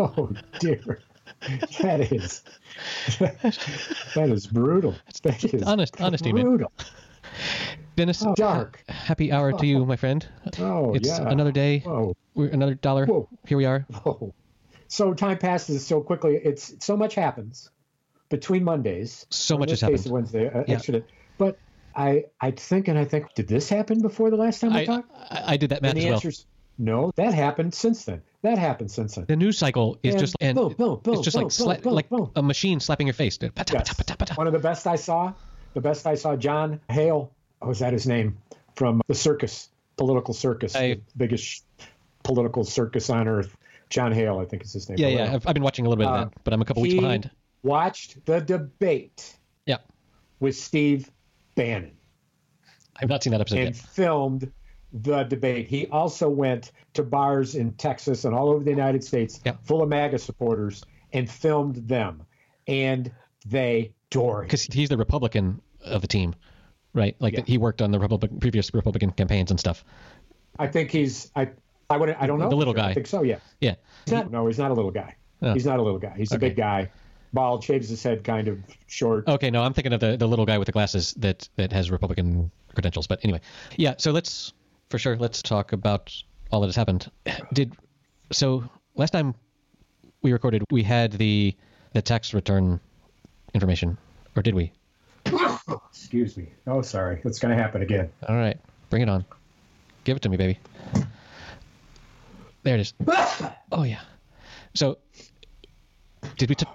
Oh dear, that is that is brutal. That is honest, honest statement. brutal. Dennis, Oh, dark. happy hour to you, my friend. Oh It's yeah. another day. Whoa, another dollar. Whoa. Here we are. whoa. So time passes so quickly. It's so much happens between Mondays. So much this has happened. Wednesday, uh, Yeah. extra day. But I I think and I think did this happen before the last time we I, talked? I, I did that math and as well. answer's no. That happened since then. That happened since then. The news cycle is And just and boom, boom, boom, it's just like sla- like a machine slapping your face. Yes. One of the best I saw, the best I saw, John Hale. Oh, was that his name? From the circus, political circus, I- the biggest political circus on earth. John Hale, I think is his name. Yeah, yeah. I've, I've been watching a little bit Uh, of that, but I'm a couple weeks behind. Watched the debate Yeah, with Steve Bannon I've not seen that episode and yet. filmed the debate. He also went to bars in Texas and all over the United States Yeah. full of MAGA supporters and filmed them. And they adore him. Because he's the Republican of the team, right? Like Yeah. he worked on the Republic, previous Republican campaigns and stuff. I think he's I I would I don't know. The little guy. I think so, yeah. Yeah, He's not, no, he's not a little guy. Oh. He's not a little guy. He's a big guy. Bald, shaves his head kind of short. Okay, no, I'm thinking of the, the little guy with the glasses that that has Republican credentials. But anyway, yeah. So let's for sure let's talk about all that has happened. Did so last time we recorded, we had the the tax return information, or did we? Excuse me. Oh, sorry. It's going to happen again. All right, bring it on. Give it to me, baby. There it is. Oh yeah. So did we? T-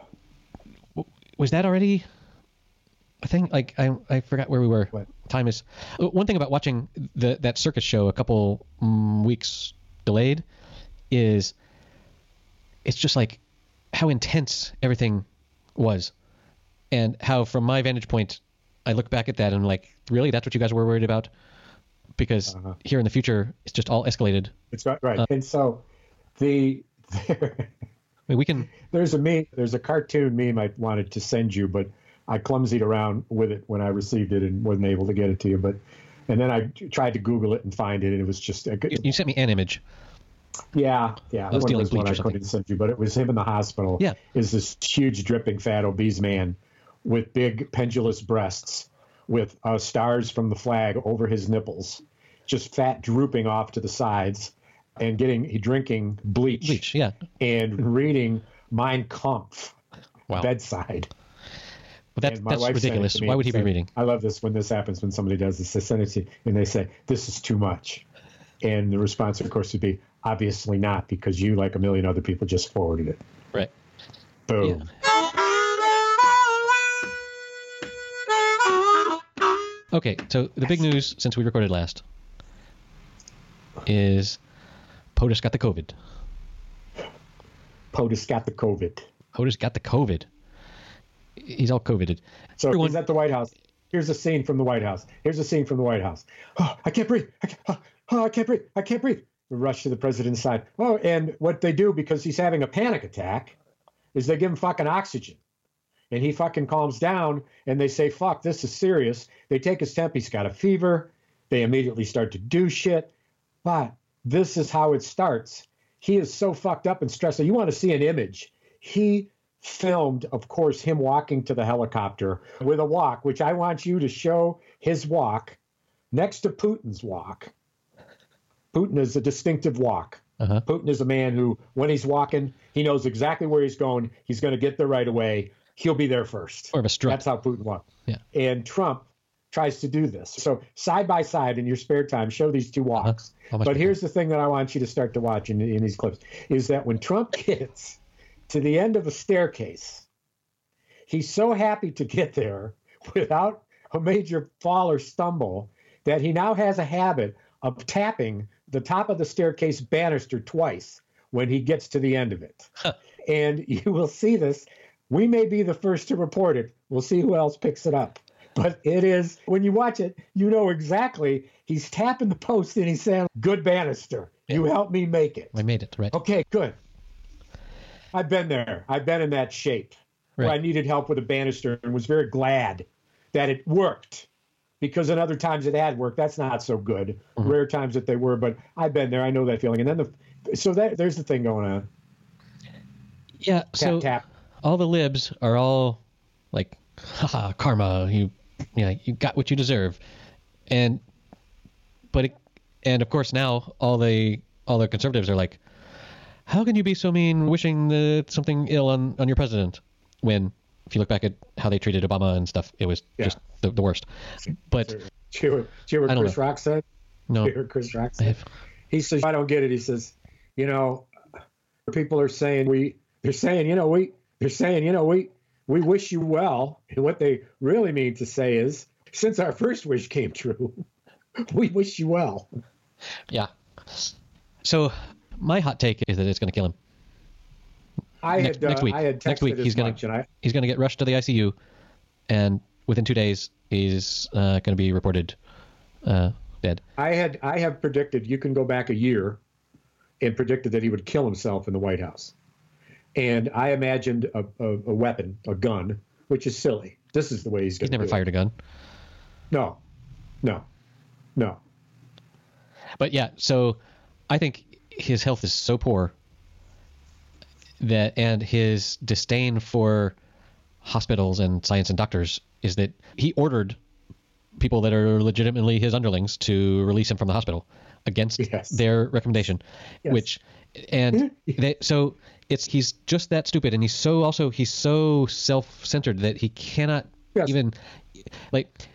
was that already? I think like I I forgot where we were. What? Time is. uh, One thing about watching the that circus show a couple mm, weeks delayed is it's just like how intense everything was, and how from my vantage point, I look back at that and I'm like, really, that's what you guys were worried about? Because Uh-huh. here in the future, it's just all escalated. It's right. right. Uh. and so the I mean, we can. there's a meme, there's a cartoon meme I wanted to send you, but I clumsied around with it when I received it and wasn't able to get it to you. But and then I tried to Google it and find it, and it was just a, You sent me an image. yeah, yeah. was dealing one I couldn't send you, but it was him in the hospital. Yeah. is this huge, dripping, fat, obese man with big pendulous breasts, with uh, stars from the flag over his nipples, just fat drooping off to the sides, and getting he drinking bleach, Bleach, yeah. and reading Mein Kampf Wow. bedside. But that's that's wife sent it ridiculous. Why would he be reading? I love this when this happens when somebody does this. They send it to and they say, "This is too much," and the response, of course, would be, "Obviously not, because you, like a million other people, just forwarded it." Right. Boom. Okay, so the big news since we recorded last is POTUS got the COVID. POTUS got the COVID. POTUS got the COVID. He's all COVIDed. So Everyone- he's at the White House. Here's a scene from the White House. Here's a scene from the White House. Oh, I can't breathe. I can't, oh, oh, I can't breathe. I can't breathe. We rush to the president's side. Oh, and what they do because he's having a panic attack is they give him fucking oxygen. And he fucking calms down and they say, fuck, this is serious. They take his temp. He's got a fever. They immediately start to do shit. But this is how it starts. He is so fucked up and stressed. So You want to see an image. He filmed, of course, him walking to the helicopter with a walk, which I want you to show his walk next to Putin's walk. Putin is a distinctive walk. Uh-huh. Putin is a man who, when he's walking, he knows exactly where he's going. He's going to get there right away. He'll be there first. Or of a strut. That's how Putin walks. Yeah. And Trump tries to do this. So side by side in your spare time, show these two walks. Much But here's the thing that I want you to start to watch in, in these clips is that when Trump gets to the end of a staircase, he's so happy to get there without a major fall or stumble that he now has a habit of tapping the top of the staircase banister twice when he gets to the end of it. and you will see this. We may be the first to report it. We'll see who else picks it up. But it is, when you watch it, you know exactly he's tapping the post and he's saying, Good banister. You helped me make it. I made it, right? Okay, good. I've been there. I've been in that shape where I needed help with a banister and was very glad that it worked because in other times it had worked. That's not so good. Mm-hmm. Rare times that they were, but I've been there. I know that feeling. And then the so that there's the thing going on. Yeah. So tap. all the libs are all like, haha, karma. You, you know, you got what you deserve, and but it, and of course now all the all the conservatives are like, how can you be so mean, wishing the, something ill on on your president? When if you look back at how they treated Obama and stuff, it was Yeah. just the, the worst. But Did you hear, did you hear what Chris know. Rock said? no, you hear Chris Rock said? He says, I don't get it. He says, you know, people are saying we, they're saying, you know, we, they're saying, you know, we, we wish you well. And what they really mean to say is, since our first wish came true, we wish you well. yeah. So my hot take is that it's going to kill him. I Next- had, uh, next week. I had Next week, he's gonna- I, He's going to get rushed to the ICU, and within two days, he's uh, going to be reported uh, dead. I had, I have predicted. You can go back a year, and predicted that he would kill himself in the White House, and I imagined a, a, a weapon, a gun, which is silly. This is the way he's going He's never fired It. a gun. No, no, no. But yeah, so I think his health is so poor that, and his disdain for hospitals and science and doctors is that he ordered people that are legitimately his underlings to release him from the hospital against Yes. their recommendation, Yes. which and mm-hmm. they, so it's he's just that stupid and he's so also he's so self-centered that he cannot Yes. even like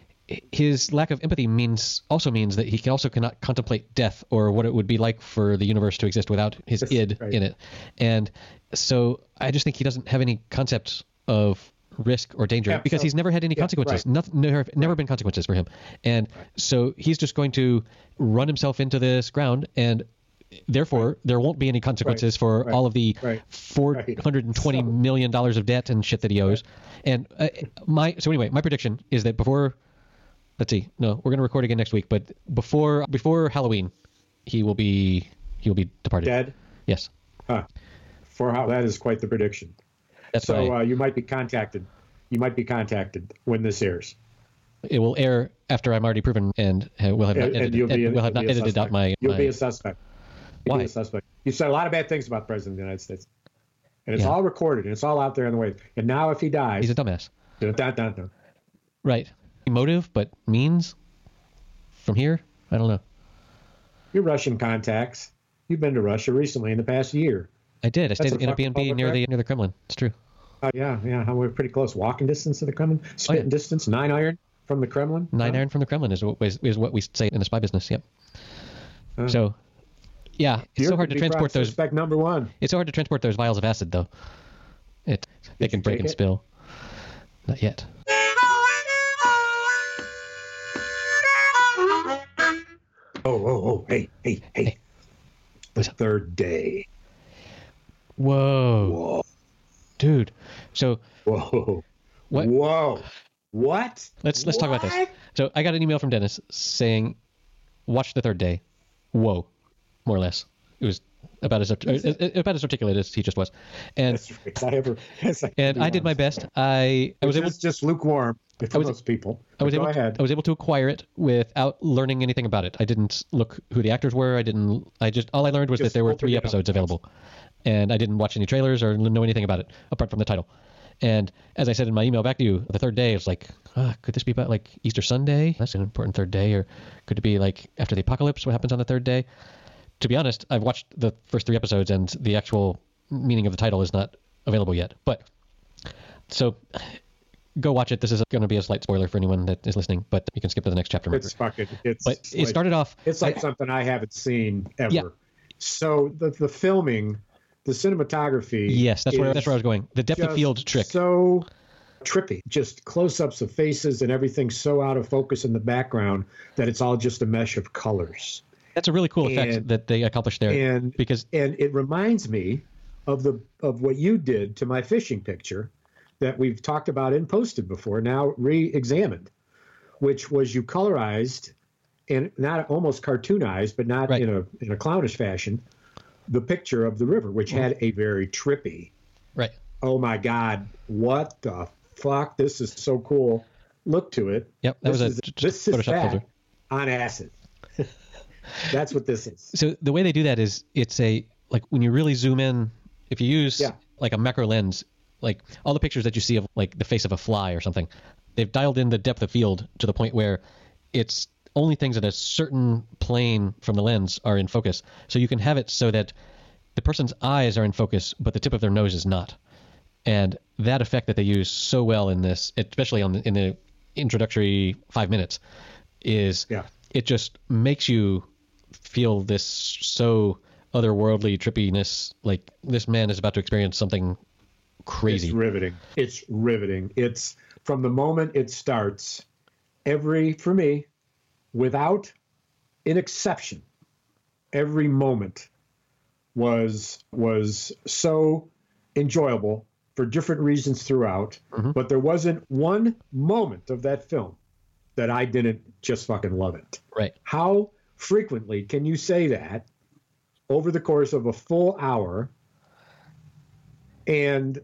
his lack of empathy means also means that he can also cannot contemplate death or what it would be like for the universe to exist without his Yes, id right. in it. And so i just think he doesn't have any concept of risk or danger Yeah, because so- he's never had any yeah, consequences. right. Nothing, never, never been consequences for him. And so he's just going to run himself into this ground and therefore there won't be any consequences for right, all of the right, four hundred and twenty million dollars of debt and shit that he owes. And uh, my so anyway, my prediction is that before, let's see, no, we're gonna record again next week, but before before Halloween, he will be he will be departed. Dead. Yes, Huh. For how that is quite the prediction. that's So why uh, you might be contacted. You might be contacted when this airs, it will air after I'm already proven and we'll have not and, and edited, and will have not edited out my. You'll my be a suspect. You'll be Why? a suspect. You said a lot of bad things about the president of the United States, and it's Yeah. all recorded and it's all out there on the way. And now, if he dies, he's a dumbass. dun, dun, dun. Right. Motive, but means from here, I don't know. your Russian contacts. You've been to Russia recently in the past year. I did. I stayed in a B&B near the near the Kremlin. It's true. Uh, yeah, yeah. We're pretty close. Walking distance to the Kremlin. Spitting Oh, yeah. distance. Nine iron from the Kremlin. Nine Huh? iron from the Kremlin is what is, is what we say in the spy business. Yep. Huh. So, yeah, it's so hard to transport those. Suspect number one. It's so hard to transport those vials of acid, though. It they Did can break and it? spill. Not yet. Oh, oh, oh. Hey, hey, hey. Hey. The third day. Whoa, Whoa. dude. So Whoa. What- Whoa. What? let's let's talk about this. So I got an email from Dennis saying, "Watch the third day." Whoa, more or less. It was about as art- about as articulate as he just was, and right. I ever, I and I did my best. I I was able It's just lukewarm for was- most people. I was But able to, ahead. I was able to acquire it without learning anything about it. I didn't look who the actors were. I didn't. I just all I learned was Just that there were three it up. episodes available, and I didn't watch any trailers or know anything about it apart from the title. And as I said in my email back to you, the third day was like, ah, could this be about like Easter Sunday? That's an important third day, or could it be like after the apocalypse? What happens on the third day? To be honest, I've watched the first three episodes, and the actual meaning of the title is not available yet. But so go watch it. This is going to be a slight spoiler for anyone that is listening, but you can skip to the next chapter. it's fucking. It's. but like, it started off. It's like I- something I haven't seen ever. Yeah. So the the filming, the cinematography. yes, that's where that's where I was going. The depth of field trick. So trippy. Just close-ups of faces and everything so out of focus in the background that it's all just a mesh of colors. That's a really cool effect and- that they accomplished there. And because and it reminds me of the of what you did to my fishing picture that we've talked about and posted before now re-examined which was you colorized and not almost cartoonized but not Right. in a in a clownish fashion the picture of the river which had a very trippy right, oh my god what the fuck this is so cool look to it yep, that this was a is, this is Photoshop that filter. on acid that's what this is So the way they do that is it's a like when you really zoom in. If you use Yeah. like a macro lens, like all the pictures that you see of like the face of a fly or something, they've dialed in the depth of field to the point where it's only things at a certain plane from the lens are in focus. So you can have it so that the person's eyes are in focus, but the tip of their nose is not. And that effect that they use so well in this, especially on the, in the introductory five minutes, is Yeah. It just makes you feel this so otherworldly trippiness. Like this man is about to experience something crazy. It's riveting. It's riveting. It's from the moment it starts, every, for me, without an exception, every moment was was so enjoyable for different reasons throughout. Mm-hmm. But there wasn't one moment of that film that I didn't just fucking love it. right. How frequently can you say that over the course of a full hour? And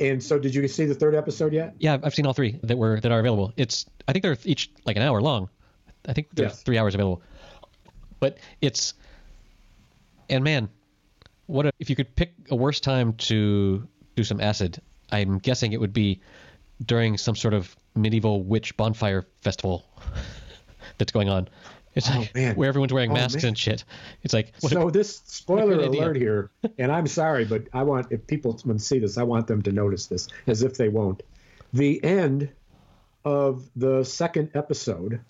and so, did you see the third episode yet? Yeah, I've- seen all three that were that are available. It's I think they're each like an hour long. I think there's Yes. three hours available. But it's and man, what a, if you could pick a worse time to do some acid? I'm guessing it would be during some sort of medieval witch bonfire festival that's going on. It's Oh, like man. where everyone's wearing Oh, masks man. and shit. It's like what a- so this spoiler alert here, and I'm sorry, but I want if people when see this, I want them to notice this, as if they won't. The end of the second episode,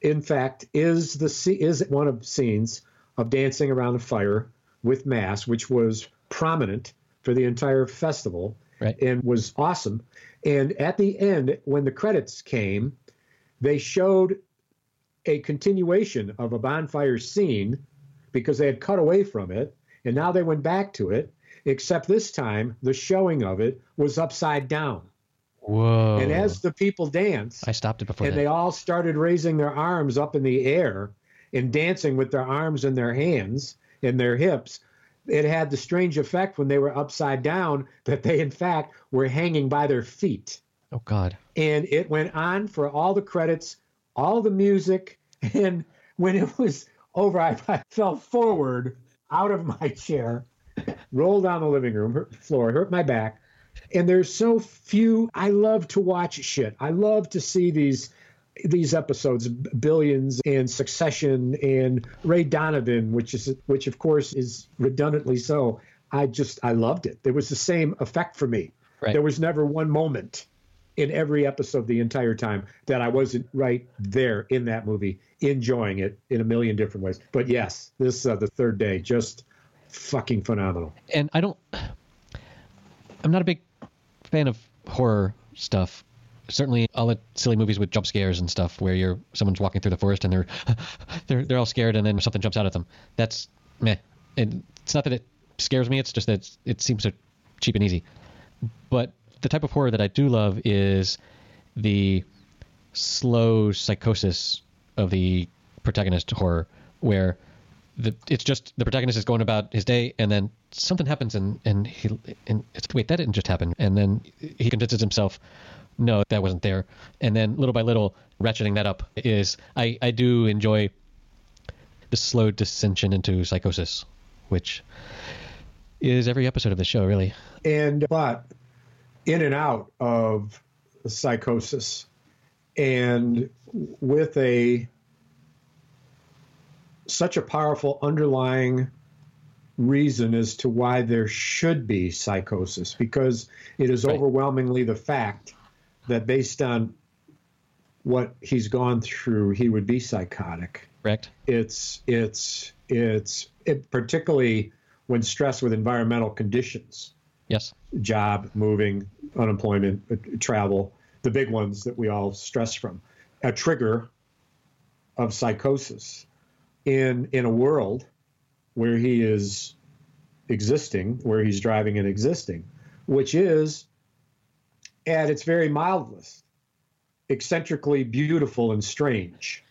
in fact, is the is one of scenes of dancing around a fire with mass, which was prominent for the entire festival Right. and was awesome. And at the end, when the credits came, they showed a continuation of a bonfire scene because they had cut away from it and now they went back to it except this time the showing of it was upside down whoa. and as the people danced I stopped it before and that. they all started raising their arms up in the air and dancing with their arms and their hands and their hips it had the strange effect when they were upside down that they in fact were hanging by their feet oh God. and it went on for all the credits, all the music, and when it was over, I, I fell forward out of my chair, rolled down the living room hurt- floor, hurt my back. And there's so few. I love to watch shit. I love to see these these episodes, Billions and Succession and Ray Donovan, which is which of course is redundantly so. I just I loved it. There was the same effect for me. Right. There was never one moment in every episode the entire time that I wasn't right there in that movie, enjoying it in a million different ways. But yes, this uh, the third day, just fucking phenomenal. and I don't. I'm not a big fan of horror stuff. Certainly, all the silly movies with jump scares and stuff, where you're someone's walking through the forest and they're they're they're all scared, and then something jumps out at them. That's meh. It's not that it scares me; it's just that it's, it seems so cheap and easy. But the type of horror that I do love is the slow psychosis of the protagonist horror, where the, it's just the protagonist is going about his day, and then something happens, and and he and it's wait that didn't just happen, and then he convinces himself, no, that wasn't there, and then little by little, ratcheting that up is I I do enjoy the slow descension into psychosis, which is every episode of the show really. and but in and out of psychosis and with a such a powerful underlying reason as to why there should be psychosis because it is Right. overwhelmingly the fact that based on what he's gone through he would be psychotic Correct. it's it's it's it, particularly when stressed with environmental conditions Yes. job moving unemployment uh, travel the big ones that we all stress from a trigger of psychosis in in a world where he is existing where he's driving and existing which is at its very mildest eccentrically beautiful and strange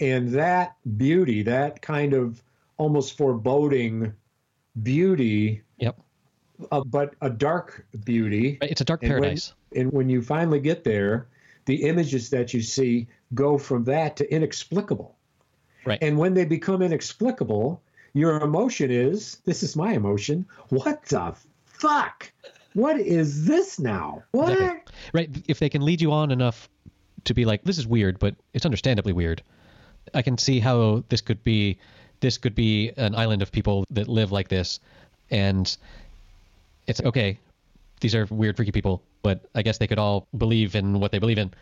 and that beauty that kind of almost foreboding beauty Yep. uh, but a dark beauty It's a dark and when- paradise. and when you finally get there, the images that you see go from that to inexplicable. Right. And when they become inexplicable, your emotion is this is my emotion. What the fuck? What is this now? What? Exactly. Right. If they can lead you on enough to be like, this is weird, but it's understandably weird. I can see how this could be. This could be an island of people that live like this, and it's okay. These are weird, freaky people, but I guess they could all believe in what they believe in.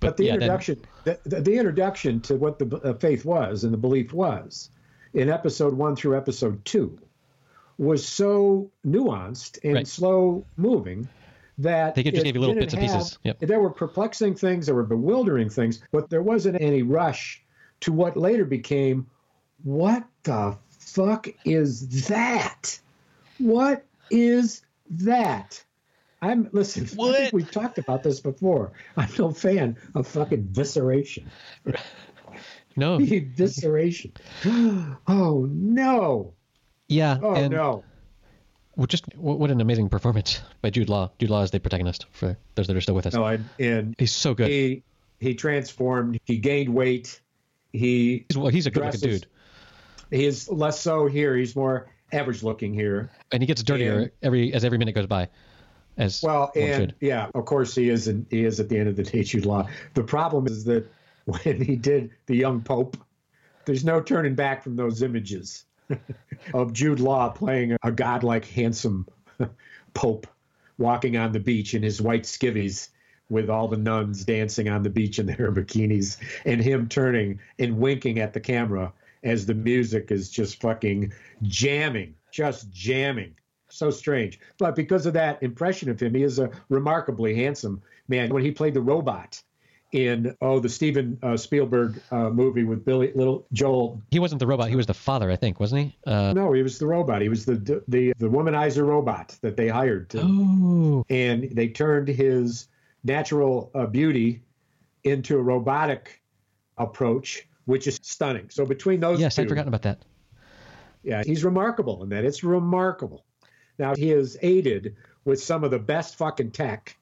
But, the yeah, introduction, then, the, the, introduction to what the uh, faith was and the belief was, in episode one through episode two, was so nuanced and right. slow moving that they could just give you little bits and pieces. Yep. There were perplexing things, there were bewildering things, but there wasn't any rush to what later became, what the fuck is that? What is that? I'm listen. What? I think we've talked about this before. I'm no fan of fucking visceration. No visceration. Oh no. Yeah. Oh no. Well, just what an amazing performance by Jude Law. Jude Law is the protagonist for those that are still with us. No, and, and he's so good. He he transformed. He gained weight. He he's, well, he's a good looking dude. He is less so here. He's more average looking here. And he gets dirtier and, every as every minute goes by. As well, and should. yeah, of course he is. And he is at the end of the day, Jude Law. The problem is that when he did the young Pope, there's no turning back from those images of Jude Law playing a godlike, handsome Pope walking on the beach in his white skivvies with all the nuns dancing on the beach in their bikinis and him turning and winking at the camera as the music is just fucking jamming, just jamming. So strange. But because of that impression of him, he is a remarkably handsome man. When he played the robot in oh the Steven uh, Spielberg uh, movie with Billy Little Joel. He wasn't the robot. He was the father, I think, wasn't he? Uh, no, he was the robot. He was the the the womanizer robot that they hired to. Oh. And they turned his natural uh, beauty into a robotic approach, which is stunning. So between those yes, two, I'd forgotten about that. Yeah, he's remarkable in that. It's remarkable. Now he is aided with some of the best fucking tech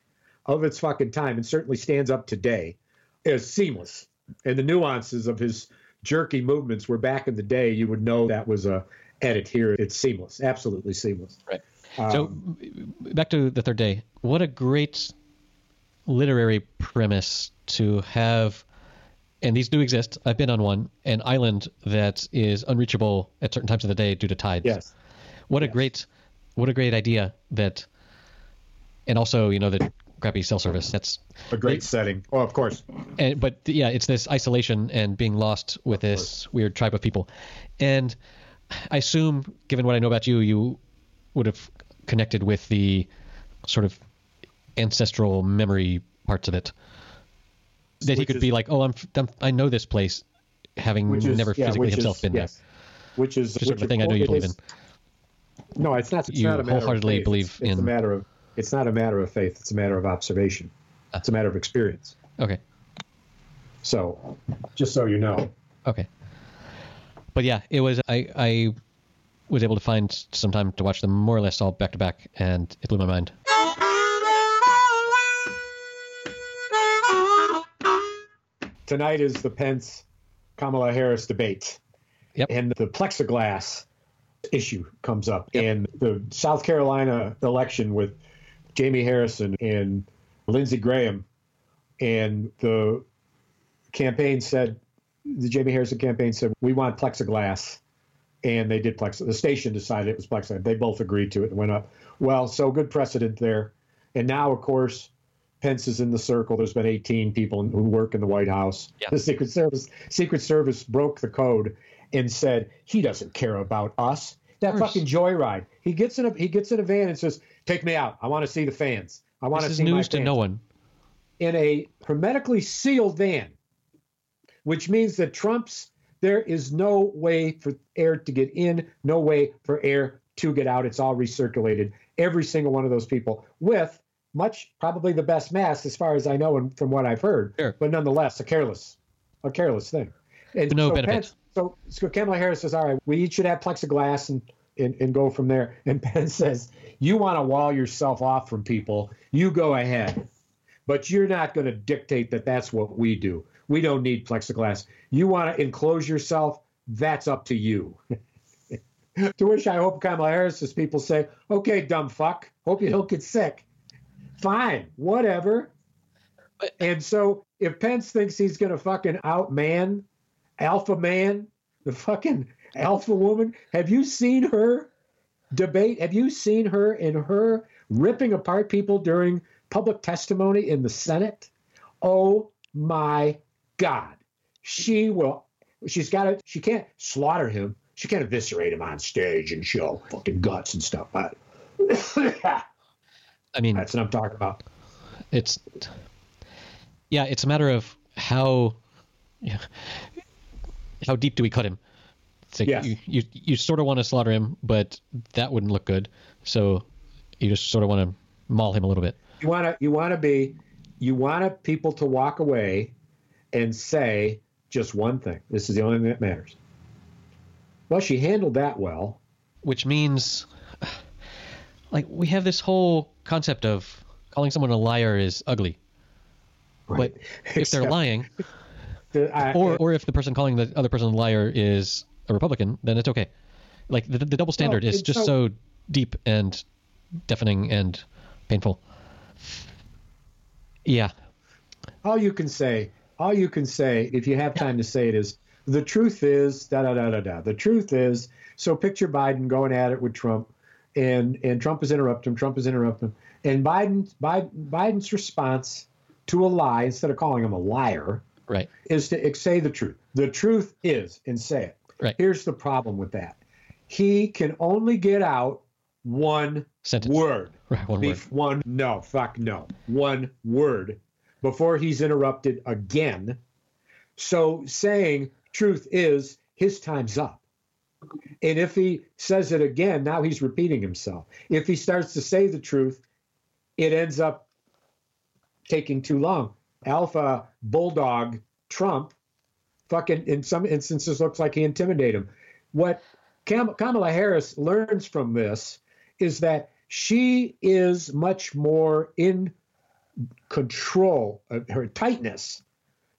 of its fucking time and certainly stands up today is seamless. And the nuances of his jerky movements were back in the day, you would know that was a edit here. It's seamless, absolutely seamless. Right. Um, so back to the third day. What a great literary premise to have and these do exist. I've been on one, an island that is unreachable at certain times of the day due to tides. Yes. What yes. a great what a great idea that and also, you know, the crappy cell service. That's a great it, setting. Oh, of course. And but yeah, it's this isolation and being lost with this weird tribe of people. And I assume, given what I know about you, you would have connected with the sort of ancestral memory parts of it. That which he could is, be like, oh, I'm, I'm, i know this place, having is, never yeah, physically himself is, been yes. there. Which is, which sort of a thing I know you believe in. No, it's not. It's you not a wholeheartedly of faith. believe it's, in. It's a matter of it's not a matter of faith. It's a matter of observation. It's a matter of experience. Okay. So, just so you know. Okay. But yeah, it was. I I was able to find some time to watch them more or less all back to back, and it blew my mind. Tonight is the Pence Kamala Harris debate. Yep. And the plexiglass issue comes up. Yep. And the South Carolina election with Jamie Harrison and Lindsey Graham, and the campaign said, the Jamie Harrison campaign said, we want plexiglass. And they did plexiglass. The station decided it was plexiglass. They both agreed to it and went up. Well, so good precedent there. And now, of course, Pence is in the circle. There's been 18 people who work in the White House. Yeah. The Secret Service Secret Service broke the code and said he doesn't care about us. That fucking joyride. He gets in a he gets in a van and says, "Take me out. I want to see the fans. I want to see this is news to fans." no one. In a hermetically sealed van, which means that Trump's there is no way for air to get in, no way for air to get out. It's all recirculated. Every single one of those people with much probably the best mask as far as I know and from what I've heard. Sure. But nonetheless, a careless, a careless thing. And no so benefit. Pence, so, so Kamala Harris says, all right, we each should have plexiglass and, and, and go from there. And Pence says, you want to wall yourself off from people, you go ahead. But you're not going to dictate that that's what we do. We don't need plexiglass. You want to enclose yourself, that's up to you. to which I hope Kamala Harris's people say, okay, dumb fuck, hope you don't get sick. Fine, whatever. And so if Pence thinks he's going to fucking outman, alpha man, the fucking alpha woman, have you seen her debate? Have you seen her in her ripping apart people during public testimony in the Senate? Oh my God. She will, she's got to, she can't slaughter him. She can't eviscerate him on stage and show fucking guts and stuff. But I mean, that's what I'm talking about. It's, yeah, it's a matter of how, yeah, how deep do we cut him? It's like Yes. you, you, you sort of want to slaughter him, but that wouldn't look good. So you just sort of want to maul him a little bit. You want to, you want to be, you want people to walk away and say just one thing. This is the only thing that matters. Well, she handled that well. which means like we have this whole concept of calling someone a liar is ugly Right. but if they're lying the- I- or or if the person calling the other person a liar is a republican then it's okay like the, the double standard is just so- so deep and deafening and painful yeah all you can say, all you can say, if you have time to say it, is the truth is da da da da da. The truth is, so picture Biden going at it with Trump, and and Trump is interrupting him. Trump is interrupting him, and Biden, Biden Biden's response to a lie, instead of calling him a liar, right is to say the truth. The truth is, and say it. Right. Here's the problem with that. He can only get out one Sentence. word. right one word one no fuck no one word before he's interrupted again so saying truth is his time's up and if he says it again now he's repeating himself if he starts to say the truth it ends up taking too long alpha bulldog trump fucking in some instances looks like he intimidated him what Kam- kamala harris learns from this is that she is much more in control of her tightness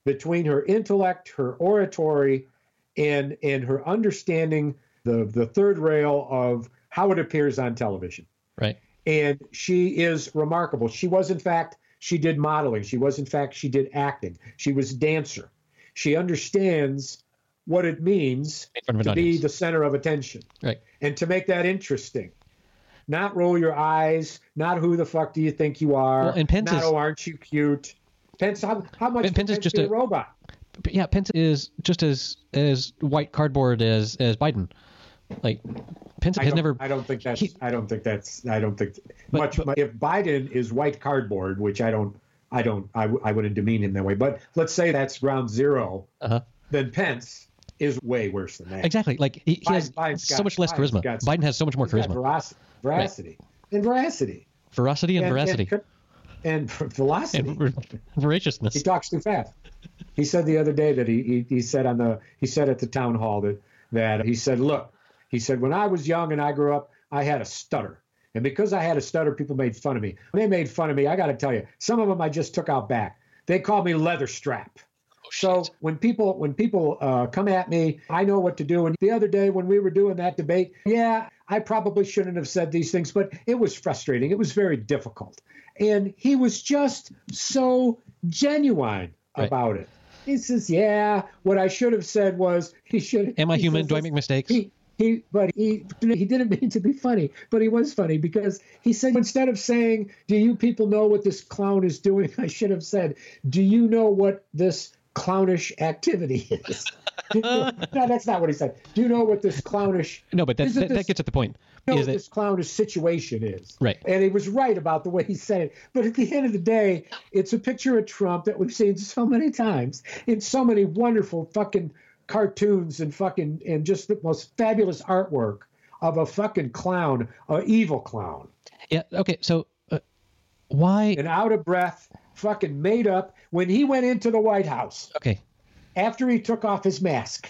between her intellect, her oratory, and and her understanding the the third rail of how it appears on television. right And she is remarkable. She was in fact she did modeling. She was in fact she did acting. She was dancer. She understands what it means in front of to be audience the center of attention right and to make that interesting. Not roll your eyes, not who the fuck do you think you are, Well, and Pence not is- oh aren't you cute. Pence, how, how much Pen- Pence is just a- a robot? yeah pence is just as as white cardboard as as biden like pence has never I don't think that's. he- I don't think that's. I don't think But- much. if Biden is white cardboard, which I don't. I don't. I, w- I wouldn't demean him that way. But let's say that's ground zero. uh-huh Then Pence is way worse than that. Exactly. Like he, he Biden- has Biden's so got- much less Biden's charisma. Biden has so much more charisma, veroc- veracity, and veracity, veracity, and, veracity, and, and velocity. and, ver- voraciousness. He talks too fast. He said the other day that he, he he said on the he said at the town hall that that he said, look, he said when I was young and I grew up, I had a stutter. And because I had a stutter, people made fun of me. When they made fun of me, I got to tell you, some of them I just took out back. They called me leather strap. so when people when people uh, come at me, I know what to do. And the other day when we were doing that debate, yeah, I probably shouldn't have said these things, but it was frustrating. It was very difficult, and he was just so genuine Right. about it. He says, "Yeah, what I should have said was he should." Am I he human? says Do I make mistakes? He, he, but he, he didn't mean to be funny, but he was funny because he said instead of saying, "Do you people know what this clown is doing?" I should have said, "Do you know what this clownish activity is?" no, that's not what he said. Do you know what this clownish? no, but that, that this- gets at the point. You know Is what that this clownish situation is. Right. And he was right about the way he said it. But at the end of the day, it's a picture of Trump that we've seen so many times in so many wonderful fucking cartoons and fucking and just the most fabulous artwork of a fucking clown, a evil clown, yeah? Okay, so uh, why? an out of breath, fucking made up. When he went into the White House, Okay, after he took off his mask,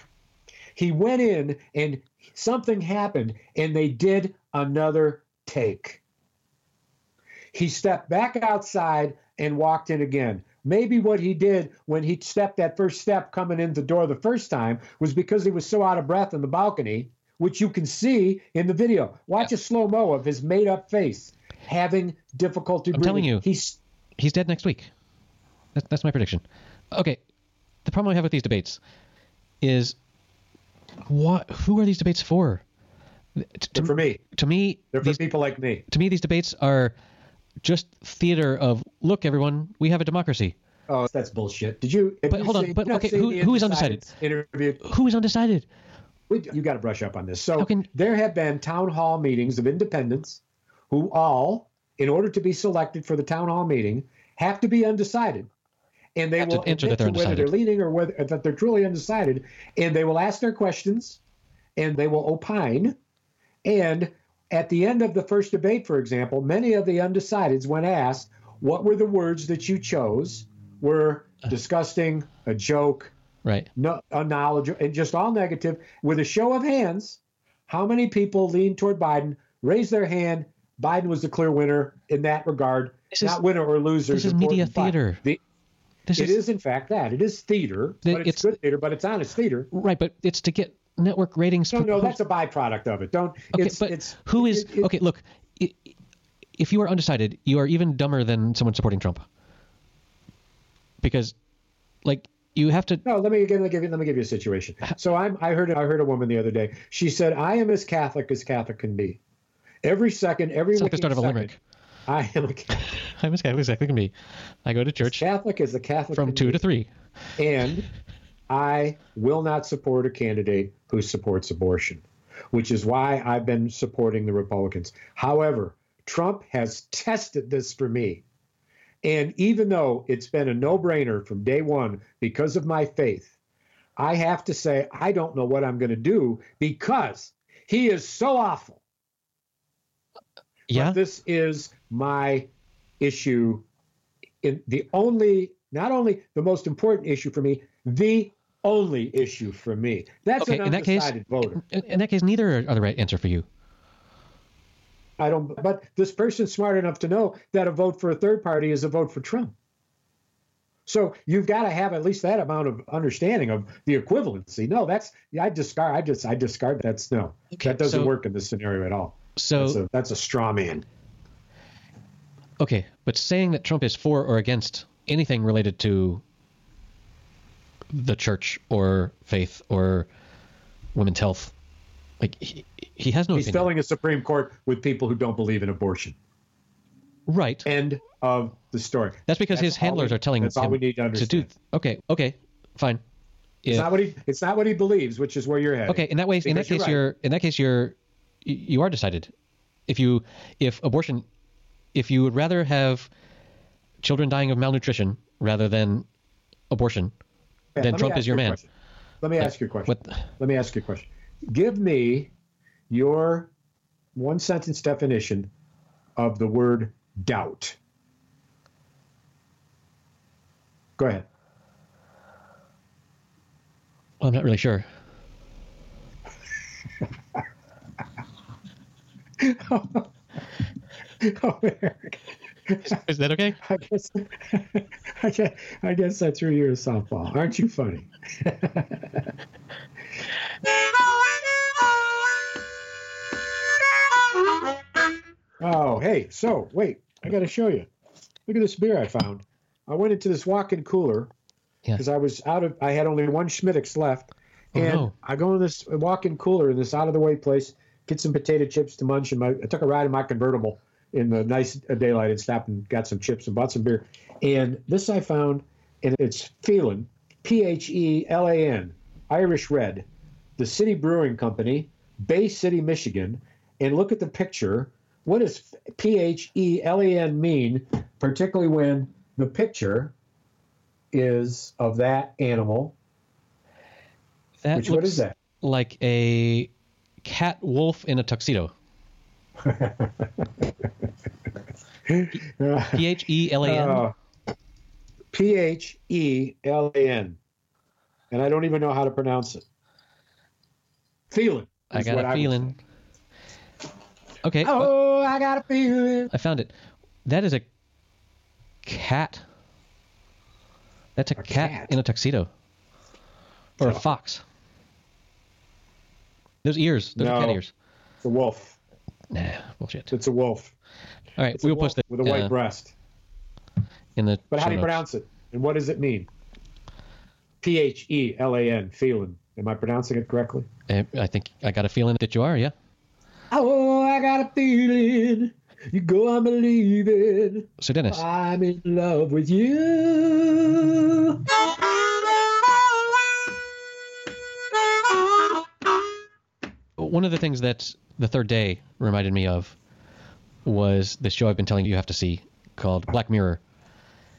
he went in and something happened and they did another take. He stepped back outside and walked in again. Maybe what he did when he stepped that first step coming in the door the first time was because he was so out of breath in the balcony which you can see in the video. Watch a slow mo of his made up face having difficulty I'm breathing. telling you. he's He's dead next week. That's, that's my prediction. Okay. The problem I have with these debates is what? Who are these debates for? To, for me. to me, They're for these, people like me. to me, these debates are just theater of look, everyone, we have a democracy. Oh, that's bullshit. Did you? But you hold on, seen- but okay, who- who is undecided? Interview. Who is undecided? We, you got to brush up on this. So can- there have been town hall meetings of independents who all, in order to be selected for the town hall meeting, have to be undecided. And they will answer that they're whether they're leaning or whether that they're truly undecided. And they will ask their questions, and they will opine. And at the end of the first debate, for example, many of the undecideds, when asked what were the words that you chose, were uh. disgusting, a joke, Right. no unknowledgeable, and just all negative. With a show of hands, how many people leaned toward Biden? Raise their hand. Biden was the clear winner in that regard. This is- not winner or loser. this is media theater. The, This it is, is in fact that it is theater, The- but it's, it's- good theater, but it's honest theater. right, but it's to get network ratings. No, no, that's a byproduct of it. Don't. Okay, it's, but it's, who is it- it- okay? Look, if you are undecided, you are even dumber than someone supporting Trump. Because, like, you have to. No, let me again. Let me give you. Let me give you a situation. So I'm. I heard. I heard a woman the other day. She said, "I am as Catholic as Catholic can be. Every second, every It's like the start of a second, limerick. I am a Catholic. I'm as Catholic as Catholic can be. I go to church Catholic as the Catholic from two be. to three. And I will not support a candidate who supports abortion, which is why I've been supporting the Republicans. However, Trump has tested this for me. And even though it's been a no brainer from day one because of my faith, I have to say, I don't know what I'm going to do because he is so awful. Yeah. But this is my issue. In the only, not only the most important issue for me, the only issue for me. That's Okay, an in that case- undecided voter. In, in that case, neither are the right answer for you. I don't. But this person's smart enough to know that a vote for a third party is a vote for Trump. So you've got to have at least that amount of understanding of the equivalency. No, that's I discard. I just I discard. That's no. Okay, that doesn't so- work in this scenario at all. So That's a, that's a straw man. Okay, but saying that Trump is for or against anything related to the church or faith or women's health, like he, he has no He's opinion. filling a Supreme Court with people who don't believe in abortion. right. End of the story. That's because his handlers we- are telling that's him all we need to do. understand. Okay, okay, fine. It's not what he. It's not what he believes, which is where you're headed. Okay, in that way, in that Because you're case, right. you're in that case you're you are decided. If you if abortion, if you would rather have children dying of malnutrition rather than abortion, then let Trump is your man. question. Let me ask you a question. What? Let me ask you a question. Give me your one sentence definition of the word doubt. Go ahead. Well, I'm not really sure. Oh, Eric. Is that okay? I guess, I guess, I guess I threw you a softball. Aren't you funny? oh, hey, so wait, I got to show you. Look at this beer I found. I went into this walk-in cooler Yeah. because I was out of. I had only one Schmittix left, Oh, and no. I go in this walk-in cooler in this out-of-the-way place, get some potato chips to munch. And my, I took a ride in my convertible in the nice daylight and stopped and got some chips and bought some beer. And this I found, and it's Phelan, P H E L A N, Irish Red, Tri-City Brewing Company, Bay City, Michigan. And look at the picture. What does P H E L A N mean, particularly when the picture is of that animal? That Which what is that? like a cat wolf in a tuxedo. P H E L A N. Uh, P H E L A N. And I don't even know how to pronounce it. Feeling. I got a feeling. say. Okay, Oh, I got a feeling. I found it. That is a cat. That's a, A cat, cat? in a tuxedo. Or a fox. Those ears, those are cat ears. It's a wolf. Nah, bullshit. It's a wolf. All right, It's we'll post that with a white uh, breast. in the. But how do you notes. pronounce it? And what does it mean? P H E L A N, feeling. Am I pronouncing it correctly? Uh, I think I got a feeling that you are. Yeah. Oh, I got a feeling. You go on believing. So Dennis, I'm in love with you. one of the things that the third day reminded me of was the show I've been telling you you have to see called Black Mirror.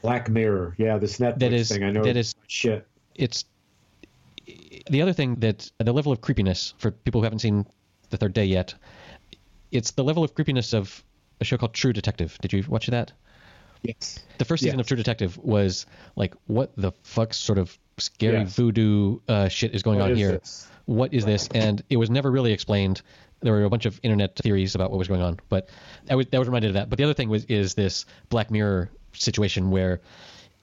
Black Mirror. Yeah, this Netflix That is- thing. I know that is- shit. It's the other thing that the level of creepiness for people who haven't seen the third day yet. It's the level of creepiness of a show called True Detective. Did you watch that? Yes. The first season Yes. of True Detective was like, what the fuck sort of scary Yes. voodoo uh, shit is going What on is here? this? What is this? And it was never really explained. There were a bunch of internet theories about what was going on, but I was, that was reminded of that. But the other thing was is this Black Mirror situation where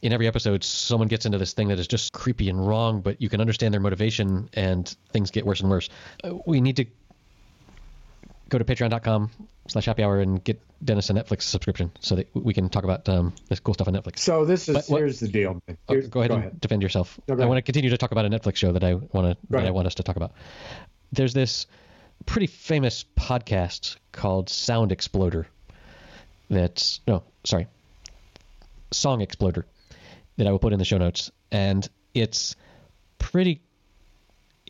in every episode someone gets into this thing that is just creepy and wrong, but you can understand their motivation and things get worse and worse. Uh, we need to go to patreon.com slash happy hour and get Dennis a Netflix subscription so that we can talk about um, this cool stuff on Netflix. So this is But what- here's the deal. Oh, Here's- go ahead and defend yourself. No, I want to continue to talk about a Netflix show that I want to that I want us to talk about. There's this pretty famous podcast called Sound Exploder. That's no, sorry, Song Exploder that I will put in the show notes, and it's pretty.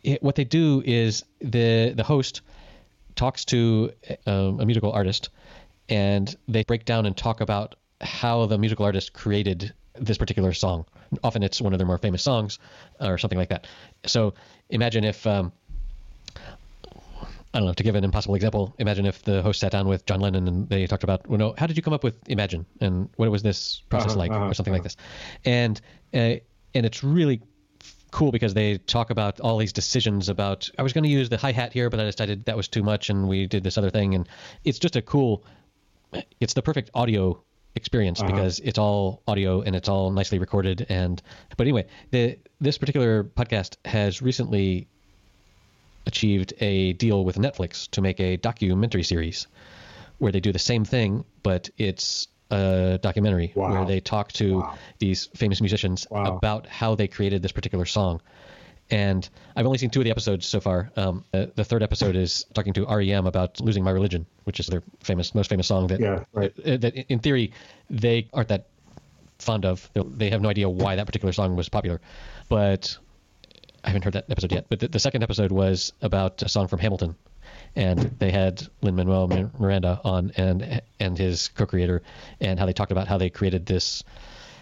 It, what they do is the the host talks to um, a musical artist, and they break down and talk about how the musical artist created this particular song. Often it's one of their more famous songs, or something like that. So imagine if. Um, I don't know. To give an impossible example, imagine if the host sat down with John Lennon and they talked about, well, no, how did you come up with Imagine and what was this process Uh-huh, like, uh-huh, or something like this, and uh, and it's really cool because they talk about all these decisions about I was going to use the hi hat here, but I decided that was too much, and we did this other thing, and it's just a cool. It's the perfect audio experience Uh-huh. because it's all audio and it's all nicely recorded, and but anyway, the this particular podcast has recently achieved a deal with Netflix to make a documentary series where they do the same thing, but it's a documentary Wow. where they talk to Wow. these famous musicians Wow. about how they created this particular song. And I've only seen two of the episodes so far. Um, uh, the third episode is talking to REM about "Losing My Religion," which is their famous, most famous song. That, Yeah, right. uh, that in theory they aren't that fond of. They- They have no idea why that particular song was popular, but I haven't heard that episode yet. But the, the second episode was about a song from Hamilton, and they had Lin Manuel Miranda on and and his co-creator, and how they talked about how they created this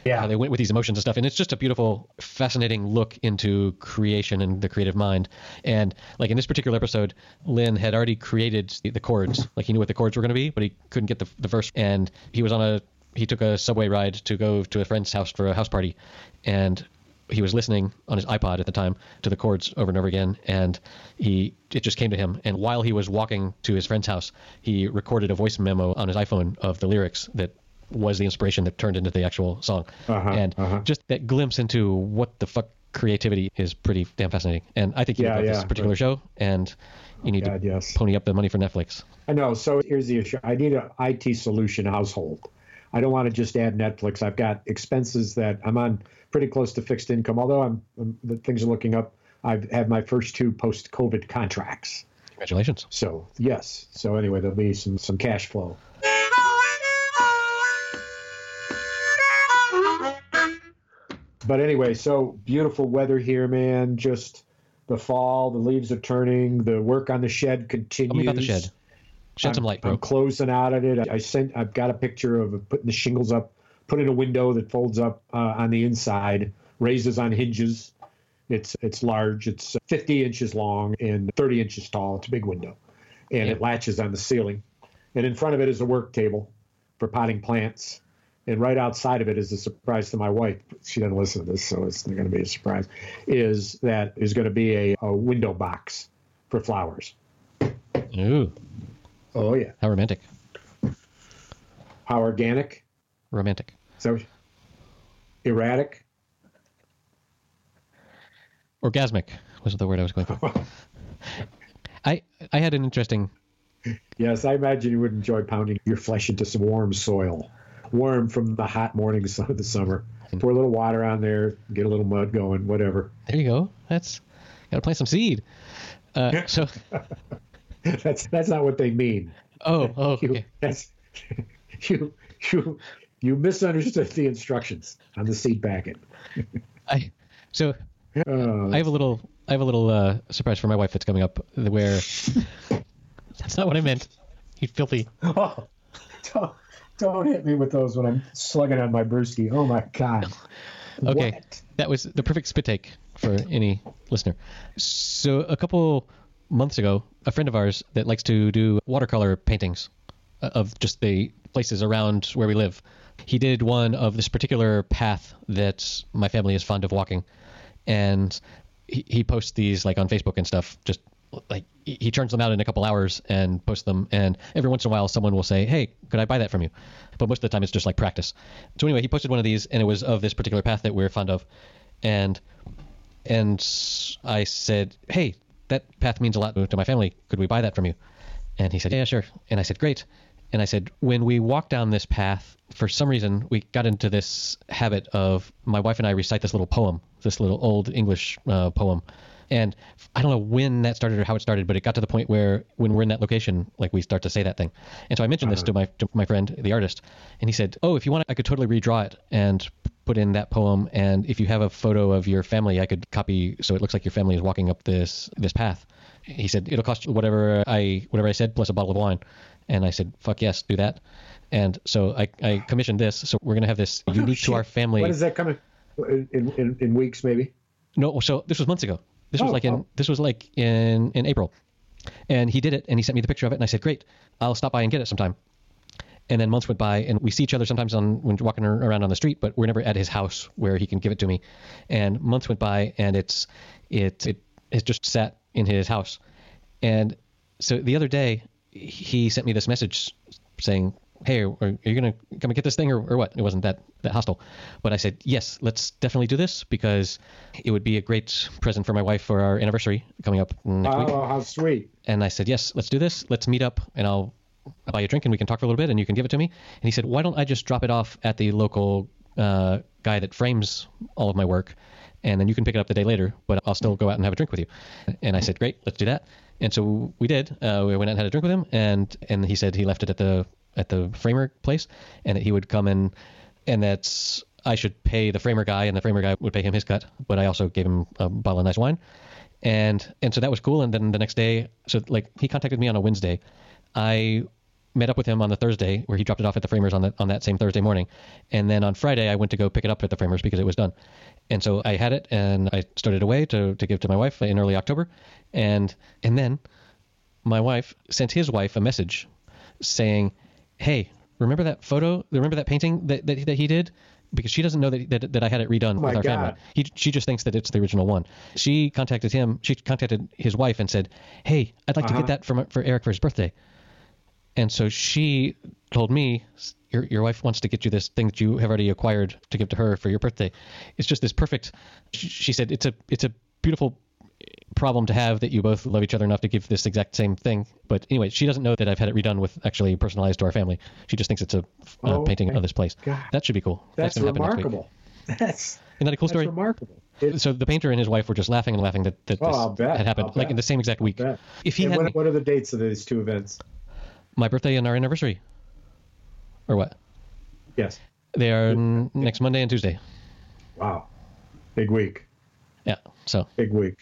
Yeah. how they went with these emotions and stuff. And it's just a beautiful, fascinating look into creation and the creative mind. And like in this particular episode, Lin had already created the, the chords. Like he knew what the chords were going to be, but he couldn't get the, the verse. And he was on a he took a subway ride to go to a friend's house for a house party, and he was listening on his iPod at the time to the chords over and over again, and he it just came to him. And while he was walking to his friend's house, he recorded a voice memo on his iPhone of the lyrics that was the inspiration that turned into the actual song. Uh-huh, and uh-huh. just that glimpse into what the fuck creativity is pretty damn fascinating. And I think you Yeah, love this particular right. show, and you need God, to yes. pony up the money for Netflix. I know. So here's the issue. I need a IT solution household. I don't want to just add Netflix. I've got expenses that I'm on pretty close to fixed income. Although I'm, I'm the things are looking up. I've had my first two post-COVID contracts. Congratulations. So yes. So anyway, there'll be some some cash flow. But anyway, so beautiful weather here, man. Just the fall, the leaves are turning, the work on the shed continues. Tell me about the shed. Shed some I'm- light, bro. I'm closing out at it. I sent. I've got a picture of putting the shingles up, putting a window that folds up uh, on the inside, raises on hinges. It's it's large. It's 50 inches long and 30 inches tall. It's a big window, and Yeah. it latches on the ceiling. And in front of it is a work table for potting plants. And right outside of it is a surprise to my wife. She doesn't listen to this, so it's not going to be a surprise. Is that is going to be a, a window box for flowers. Ooh, Oh yeah. how romantic. How organic? Romantic. So erratic. Orgasmic was the word I was going for. I I had an interesting. Yes, I imagine you would enjoy pounding your flesh into some warm soil, warm from the hot mornings of the summer. Pour a little water on there, get a little mud going, whatever. There you go. That's got to plant some seed. Uh, so, that's that's not what they mean. oh, oh, You, okay. that's you you you misunderstood the instructions on the seed packet. I so Oh, I have a little I have a little uh, surprise for my wife that's coming up where that's not what I meant. You filthy. oh, don't, don't hit me with those when I'm slugging on my brewski. Oh my god. Okay, What? that was the perfect spit take for any listener. So a couple months ago, a friend of ours that likes to do watercolor paintings uh, of just the places around where we live. He did one of this particular path that my family is fond of walking, and he, he posts these like on Facebook and stuff. Just like he turns them out in a couple hours and posts them, and every once in a while someone will say, "Hey, could I buy that from you?" But most of the time it's just like practice. So anyway, he posted one of these, and it was of this particular path that we're fond of, and and I said, "Hey, that path means a lot to my family. Could we buy that from you?" And he said, "Yeah, sure." And I said, "Great." And I said, "When we walk down this path, for some reason we got into this habit of my wife and I recite this little poem, this little old English uh, poem." And I don't know when that started or how it started, but it got to the point where when we're in that location, like we start to say that thing. And so I mentioned this to my to my friend, the artist, and he said, "Oh, if you want, I could totally redraw it and put in that poem. And if you have a photo of your family, I could copy so it looks like your family is walking up this this path." He said, "It'll cost you whatever I whatever I said plus a bottle of wine." And I said, "Fuck yes, do that." And so I, I commissioned this. So we're gonna have this oh, unique to our family. When is that coming? In, in, in weeks, maybe? No, so this was months ago. This was Oh, like in oh. this was like in in April, and he did it, and he sent me the picture of it, and I said, "Great, I'll stop by and get it sometime." And then months went by, and we see each other sometimes on when walking around on the street, but we're never at his house where he can give it to me. And months went by, and it's it it it just sat in his house. And so the other day, he sent me this message saying, "Hey, are, are you gonna come and get this thing, or, or what?" It wasn't that that hostile, but I said, "Yes, let's definitely do this because it would be a great present for my wife for our anniversary coming up next week." Oh, how sweet. And I said, "Yes, let's do this. Let's meet up, and I'll I'll buy you a drink, and we can talk for a little bit, and you can give it to me." And he said, "Why don't I just drop it off at the local uh, guy that frames all of my work, and then you can pick it up the day later, but I'll still go out and have a drink with you." And I said, "Great, let's do that." And so we did. Uh, we went out and had a drink with him, and and he said he left it at the at the framer place, and that he would come and and that's I should pay the framer guy, and the framer guy would pay him his cut, but I also gave him a bottle of nice wine. And and so that was cool. And then the next day so like he contacted me on a wednesday. I met up with him on the thursday where he dropped it off at the framers on that on that same thursday morning and then on friday i went to go pick it up at the framers because it was done and so i had it and i started away to, to give to my wife in early october and and then my wife sent his wife a message saying hey remember that photo remember that painting that, that, that he did because she doesn't know that, that, that I had it redone my with our family. He, she just thinks that it's the original one. She contacted him. She contacted his wife and said, "Hey, I'd like to Uh-huh. get that for for Eric for his birthday." And so she told me, "Your your wife wants to get you this thing that you have already acquired to give to her for your birthday. It's just this perfect." She, said, "It's a it's a beautiful." problem to have that you both love each other enough to give this exact same thing but anyway she doesn't know that i've had it redone with actually personalized to our family she just thinks it's a uh, Oh, painting of this place God. that should be cool That's, happen remarkable. That's, isn't that a cool story remarkable. It, so the painter and his wife were just laughing and laughing that, that Oh, this had happened I'll like bet. in the same exact week. If he and had what, what are the dates of these two events? My birthday and our anniversary, or what? Yes. They are n- next Monday and Tuesday. Wow. Big week. Yeah. So Big week.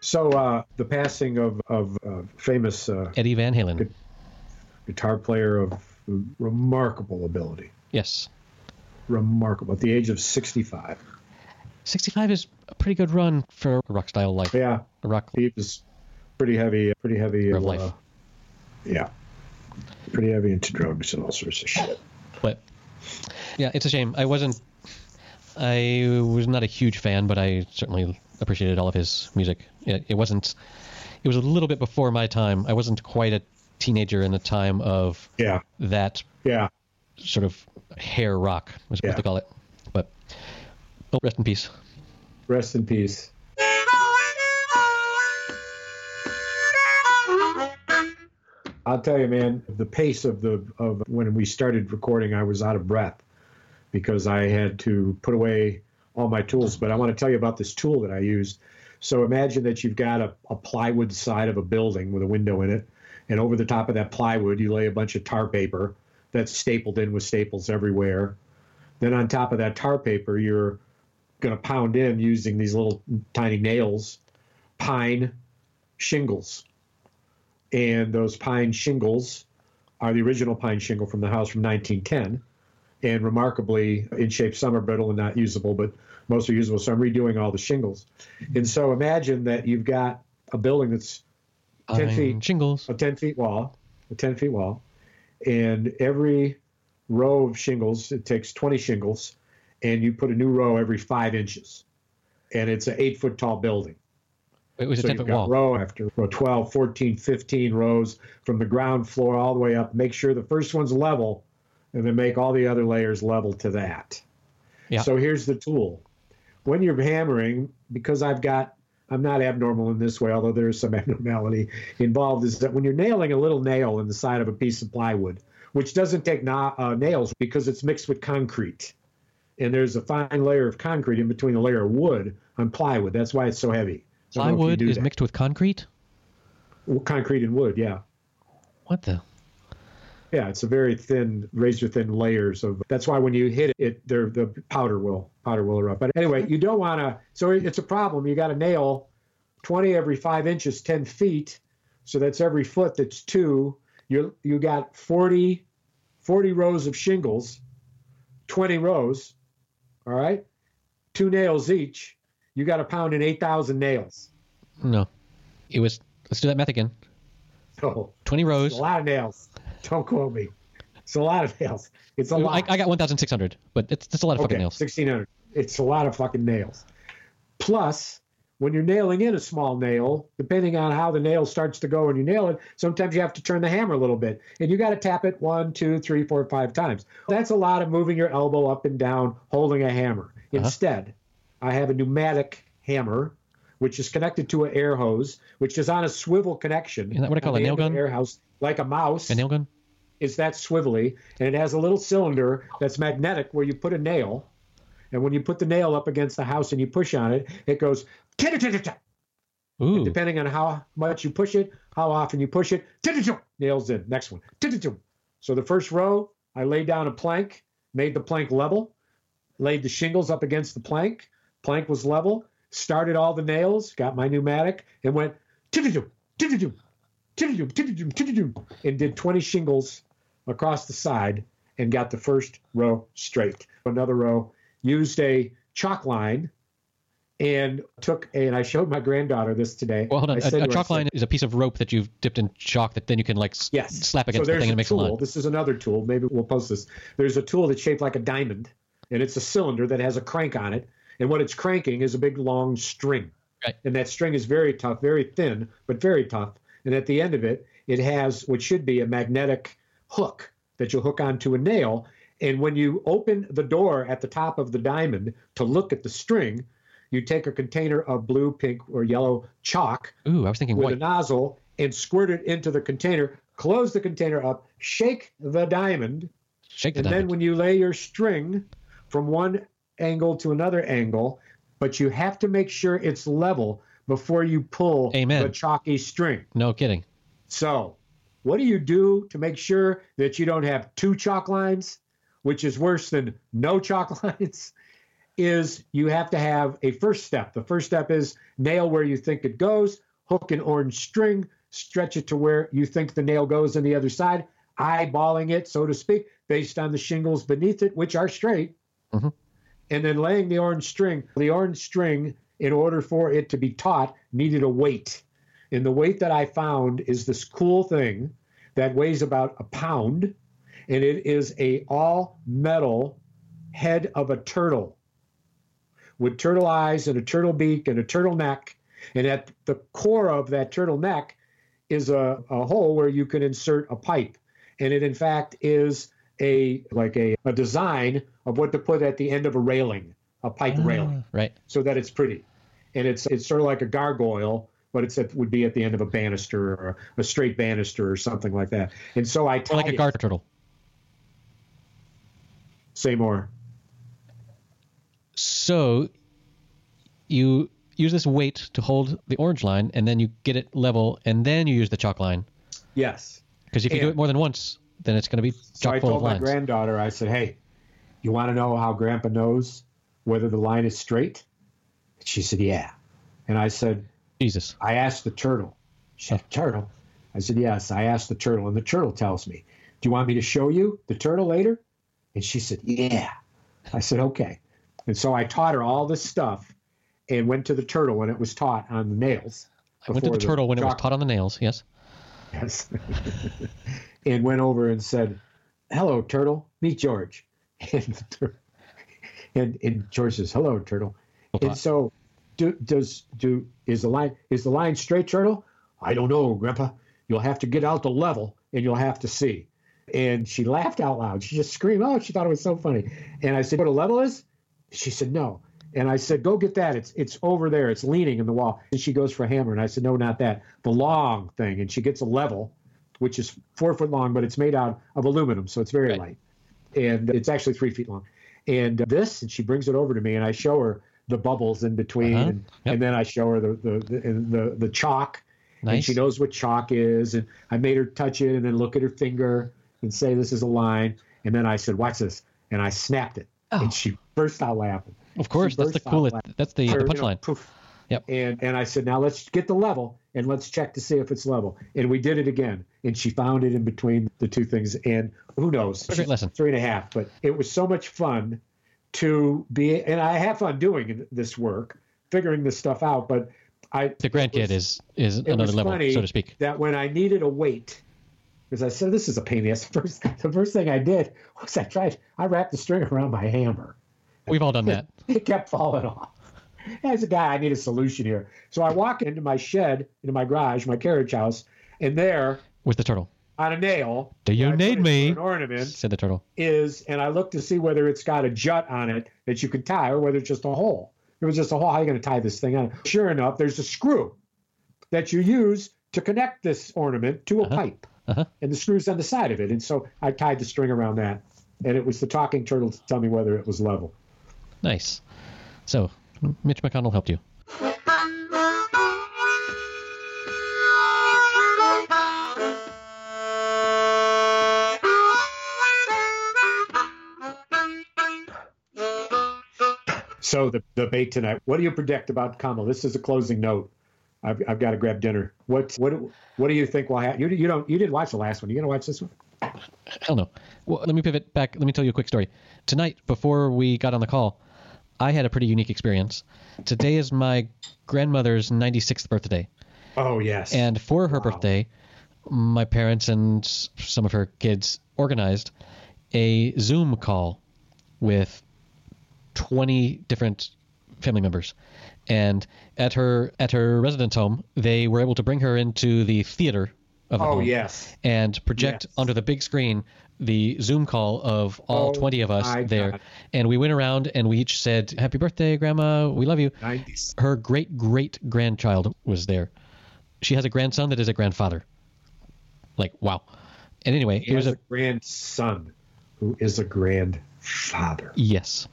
So uh, the passing of of uh, famous uh, Eddie Van Halen. guitar player of remarkable ability, Yes. remarkable at the age of 65. 65 is a pretty good run for a rock style life. Yeah, Rock. he was pretty heavy, pretty heavy. Of uh, life. yeah, pretty heavy into drugs and all sorts of shit. But yeah, it's a shame. I wasn't. I was not a huge fan, but I certainly appreciated all of his music. It, it wasn't. It was a little bit before my time. I wasn't quite a teenager in the time of Yeah, that yeah. sort of hair rock was Yeah. what they call it. But oh, rest in peace. Rest in peace. I'll tell you, man, the pace of the of when we started recording, I was out of breath because I had to put away all my tools. But I want to tell you about this tool that I used. So imagine that you've got a, a plywood side of a building with a window in it, and over the top of that plywood, you lay a bunch of tar paper that's stapled in with staples everywhere. Then on top of that tar paper, you're going to pound in using these little tiny nails pine shingles and those pine shingles are the original pine shingle from the house from 1910 and remarkably in shape some are brittle and not usable but most are usable. So i'm redoing all the shingles. And so imagine that you've got a building that's 10 Pine feet shingles. a 10 feet wall a 10 feet wall. And every row of shingles it takes 20 shingles and you put a new row every five inches. And it's an eight foot tall building It was a so 10 you've foot got wall. row after row 12, 14, 15 rows from the ground floor all the way up. Make sure the first one's level and then make all the other layers level to that. Yeah. So here's the tool. When you're hammering, because I've got, I'm not abnormal in this way, although there is some abnormality involved, is that when you're nailing a little nail in the side of a piece of plywood, which doesn't take na- uh, nails because it's mixed with concrete. And there's a fine layer of concrete in between the layer of wood on plywood. That's why it's so heavy. I don't know if you Plywood is that. mixed with concrete? Concrete and wood, yeah. What the? Yeah, it's a very thin, razor thin layers of. That's why when you hit it, it the powder will powder will erupt. But anyway, you don't want to. So it's a problem. You got to nail twenty every five inches, ten feet. So that's every foot. That's two. You you got 40, 40 rows of shingles, twenty rows. All right, two nails each. You got to pound in eight thousand nails. No. It was, let's do that math again. So 20 it's rows. a lot of nails. Don't quote me. It's a lot of nails. It's a I, lot. I got 1,600, but it's, it's a lot of fucking nails. 1600. It's a lot of fucking nails. Plus, when you're nailing in a small nail, depending on how the nail starts to go when you nail it, sometimes you have to turn the hammer a little bit. And you got to tap it one, two, three, four, five times. That's a lot of moving your elbow up and down, holding a hammer. Uh-huh. I have a pneumatic hammer, which is connected to an air hose, which is on a swivel connection. Isn't that what I call a nail end of the gun? Air house, like a mouse A nail gun? is that swivelly, and it has a little cylinder that's magnetic where you put a nail, and when you put the nail up against the house and you push on it, it goes depending on how much you push it, how often you push it. Nails in. Next one. So the first row, I laid down a plank, made the plank level, laid the shingles up against the plank. Plank was level. Started all the nails, got my pneumatic, and went "Tit-tit-tit, tit-tit-tit, tit-tit-tit, tit-tit-tit, tit-tit-tit," and did 20 shingles across the side and got the first row straight. Another row used a chalk line and took a, and I showed my granddaughter this today. Well, hold on. I said A, a chalk line is a piece of rope that you've dipped in chalk that then you can like Yes. slap So against the thing and it makes tool. a line. This is another tool. Maybe we'll post this. There's a tool that's shaped like a diamond, and it's a cylinder that has a crank on it. And what it's cranking is a big long string. Right. And that string is very tough, very thin, but very tough. And at the end of it, it has what should be a magnetic hook that you'll hook onto a nail. And when you open the door at the top of the diamond to look at the string, you take a container of blue, pink, or yellow chalk Ooh, I was thinking with white. a nozzle and squirt it into the container, close the container up, shake the diamond, Shake the and then when you lay your string from one angle to another angle, but you have to make sure it's level before you pull Amen. the chalky string. no kidding. So, what do you do to make sure that you don't have two chalk lines, which is worse than no chalk lines? Is you have to have a first step. The first step is nail where you think it goes, hook an orange string, stretch it to where you think the nail goes on the other side, eyeballing it, so to speak, based on the shingles beneath it, which are straight, Mhm. And then laying the orange string. The orange string, in order for it to be taut, needed a weight. And the weight that I found is this cool thing that weighs about a pound, and it is a all metal head of a turtle with turtle eyes and a turtle beak and a turtle neck. And at the core of that turtle neck is a, a hole where you can insert a pipe. And it in fact is a like a, a design of what to put at the end of a railing, a pipe ah, railing Right. so that it's pretty, and it's it's sort of like a gargoyle, but it's it would be at the end of a banister or a straight banister or something like that. And so I Or like a garter turtle. Say more. So you use this weight to hold the orange line, and then you get it level, and then you use the chalk line. Yes. Because if you do And- it more than once, then it's going to be So I told my granddaughter, I said, "Hey, you want to know how Grandpa knows whether the line is straight?" She said, "Yeah." And I said, Jesus. I asked the turtle. She said, Turtle? I said, Yes, I asked the turtle, and the turtle tells me. Do you want me to show you the turtle later? And she said, Yeah. I said, Okay. And so I taught her all this stuff and went to the turtle when it was taught on the nails. I went to the turtle when it was taught on the nails. Yes. Yes. and went over and said, Hello, turtle. Meet George. And, and, and George says, Hello, turtle. Well, And taught. so, do, does do is the line is the line straight, turtle? I don't know, Grandpa. You'll have to get out the level, and you'll have to see. And she laughed out loud. She just screamed, "Oh!" She thought it was so funny. And I said, "What a level is?" She said, "No." And I said, "Go get that. It's it's over there. It's leaning in the wall." And she goes for a hammer, and I said, "No, not that. The long thing." And she gets a level, which is four foot long, but it's made out of aluminum, so it's very Right. light, and it's actually three feet long. And this, and she brings it over to me, and I show her the bubbles in between, Uh-huh. and, Yep. and then I show her the the the, and the, the chalk, and she knows what chalk is. And I made her touch it, and then look at her finger and say, "This is a line." And then I said, "Watch this," and I snapped it, Oh. and she burst out laughing. Of course, that's the coolest. laughing. That's the, the Or, you know, punchline. poof. Yep. And and I said, now let's get the level and let's check to see if it's level. And we did it again, and she found it in between the two things. And who knows? lesson. Three and a half, but it was so much fun to be, and I have fun doing this work, figuring this stuff out. But I The grandkid is is it another level, so to speak. that when I needed a weight, because I said this is a pain in the ass. First, the first thing I did was I tried, I wrapped the string around my hammer. We've all done that. It kept falling off. As a guy, I need a solution here. So I walk into my shed, into my garage, my carriage house, and there With the turtle. on a nail, Do you need me? An ornament Said the turtle. is, and I look to see whether it's got a jut on it that you can tie, or whether it's just a hole. It was just a hole. How are you going to tie this thing on? Sure enough, there's a screw that you use to connect this ornament to a Uh-huh. pipe, Uh-huh. and the screw's on the side of it. And so I tied the string around that, and it was the talking turtle to tell me whether it was level. Nice. So, Mitch McConnell helped you. So the debate tonight. What do you predict about Kamala? This is a closing note. I've, I've got to grab dinner. What what what do you think will happen? You, you don't you didn't watch the last one. You gonna watch this one? I don't know. Well, let me pivot back. Let me tell you a quick story. Tonight, before we got on the call, I had a pretty unique experience. Today is my grandmother's 96th birthday. Oh yes. And for her birthday, my parents and some of her kids organized a Zoom call with 20 different family members. And at her at her residence home, they were able to bring her into the theater of oh yes. and project Yes. onto the big screen the Zoom call of all Oh, 20 of us there. God. And we went around and we each said, Happy birthday, Grandma. We love you. Nineties. Her great great grandchild was there. She has a grandson that is a grandfather. Like, wow. And anyway, He it was a. a grandson who is a grandfather. Yes.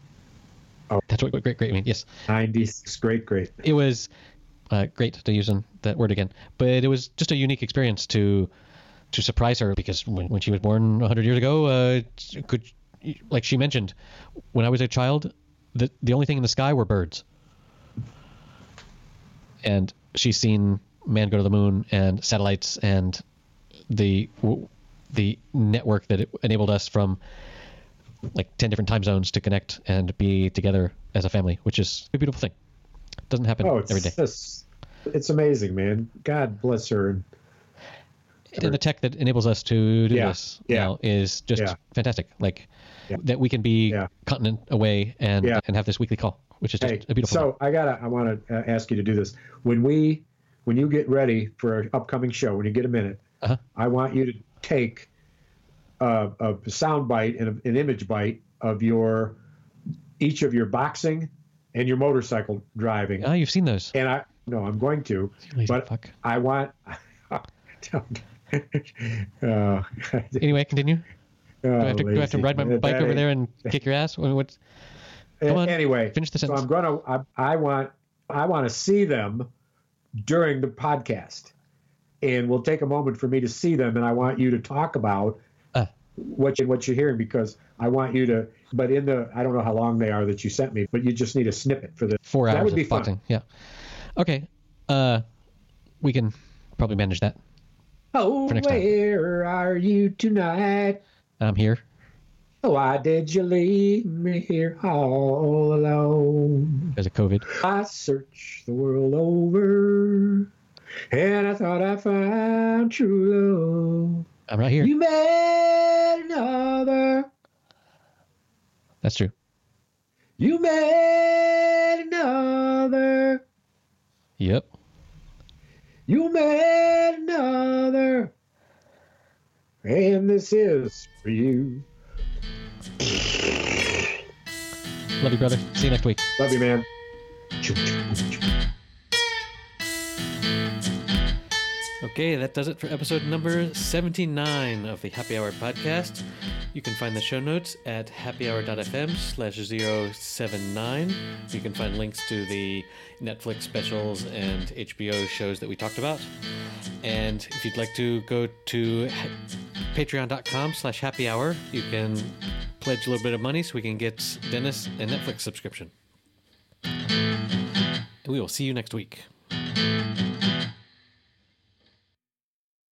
Oh. That's what great, great means. Yes. Nineties. Great, great. It was uh, great to use that word again. But it was just a unique experience to to surprise her because when, when she was born 100 years ago, uh, could like she mentioned, when I was a child, the the only thing in the sky were birds. And she's seen man go to the moon and satellites and the the network that enabled us from like 10 different time zones to connect and be together as a family, which is a beautiful thing. Doesn't happen Oh, every day. just, it's amazing, man. God bless her. And the tech that enables us to do Yeah, this yeah, now is just yeah. fantastic. Like that we can be continent away and and have this weekly call, which is just Hey, a beautiful. so I gotta, I want to uh, ask you to do this. When we, when you get ready for an upcoming show, when you get a minute, Uh-huh. I want you to take a, a sound bite and a- an image bite of your, each of your boxing and your motorcycle driving. Oh, you've seen those. And I no, I'm going to, but fuck. I want. uh, Anyway, continue. Do I have to, do I have to ride my bike over there and kick your ass? What? Come on, Anyway, finish the so sentence. I'm gonna. I, I want. I want to see them during the podcast, and we'll take a moment for me to see them, and I want you to talk about. What you, what you're hearing because I want you to. But in the, I don't know how long they are that you sent me, but you just need a snippet for the Four hours. That would be fun. Yeah. Okay. Uh, we can probably manage that. Oh, next time. where are you tonight? I'm here. Why did you leave me here all alone? Because of COVID. I searched the world over, and I thought I found true love. I'm right here. You met another. That's true. You met another. Yep. You met another. And this is for you. Love you, brother. See you next week. Love you, man. Okay, that does it for episode number 79 of the Happy Hour podcast. You can find the show notes at happyhour.fm slash 079. You can find links to the Netflix specials and HBO shows that we talked about. And if you'd like to go to patreon.com slash happy hour, you can pledge a little bit of money so we can get Dennis a Netflix subscription. And we will see you next week.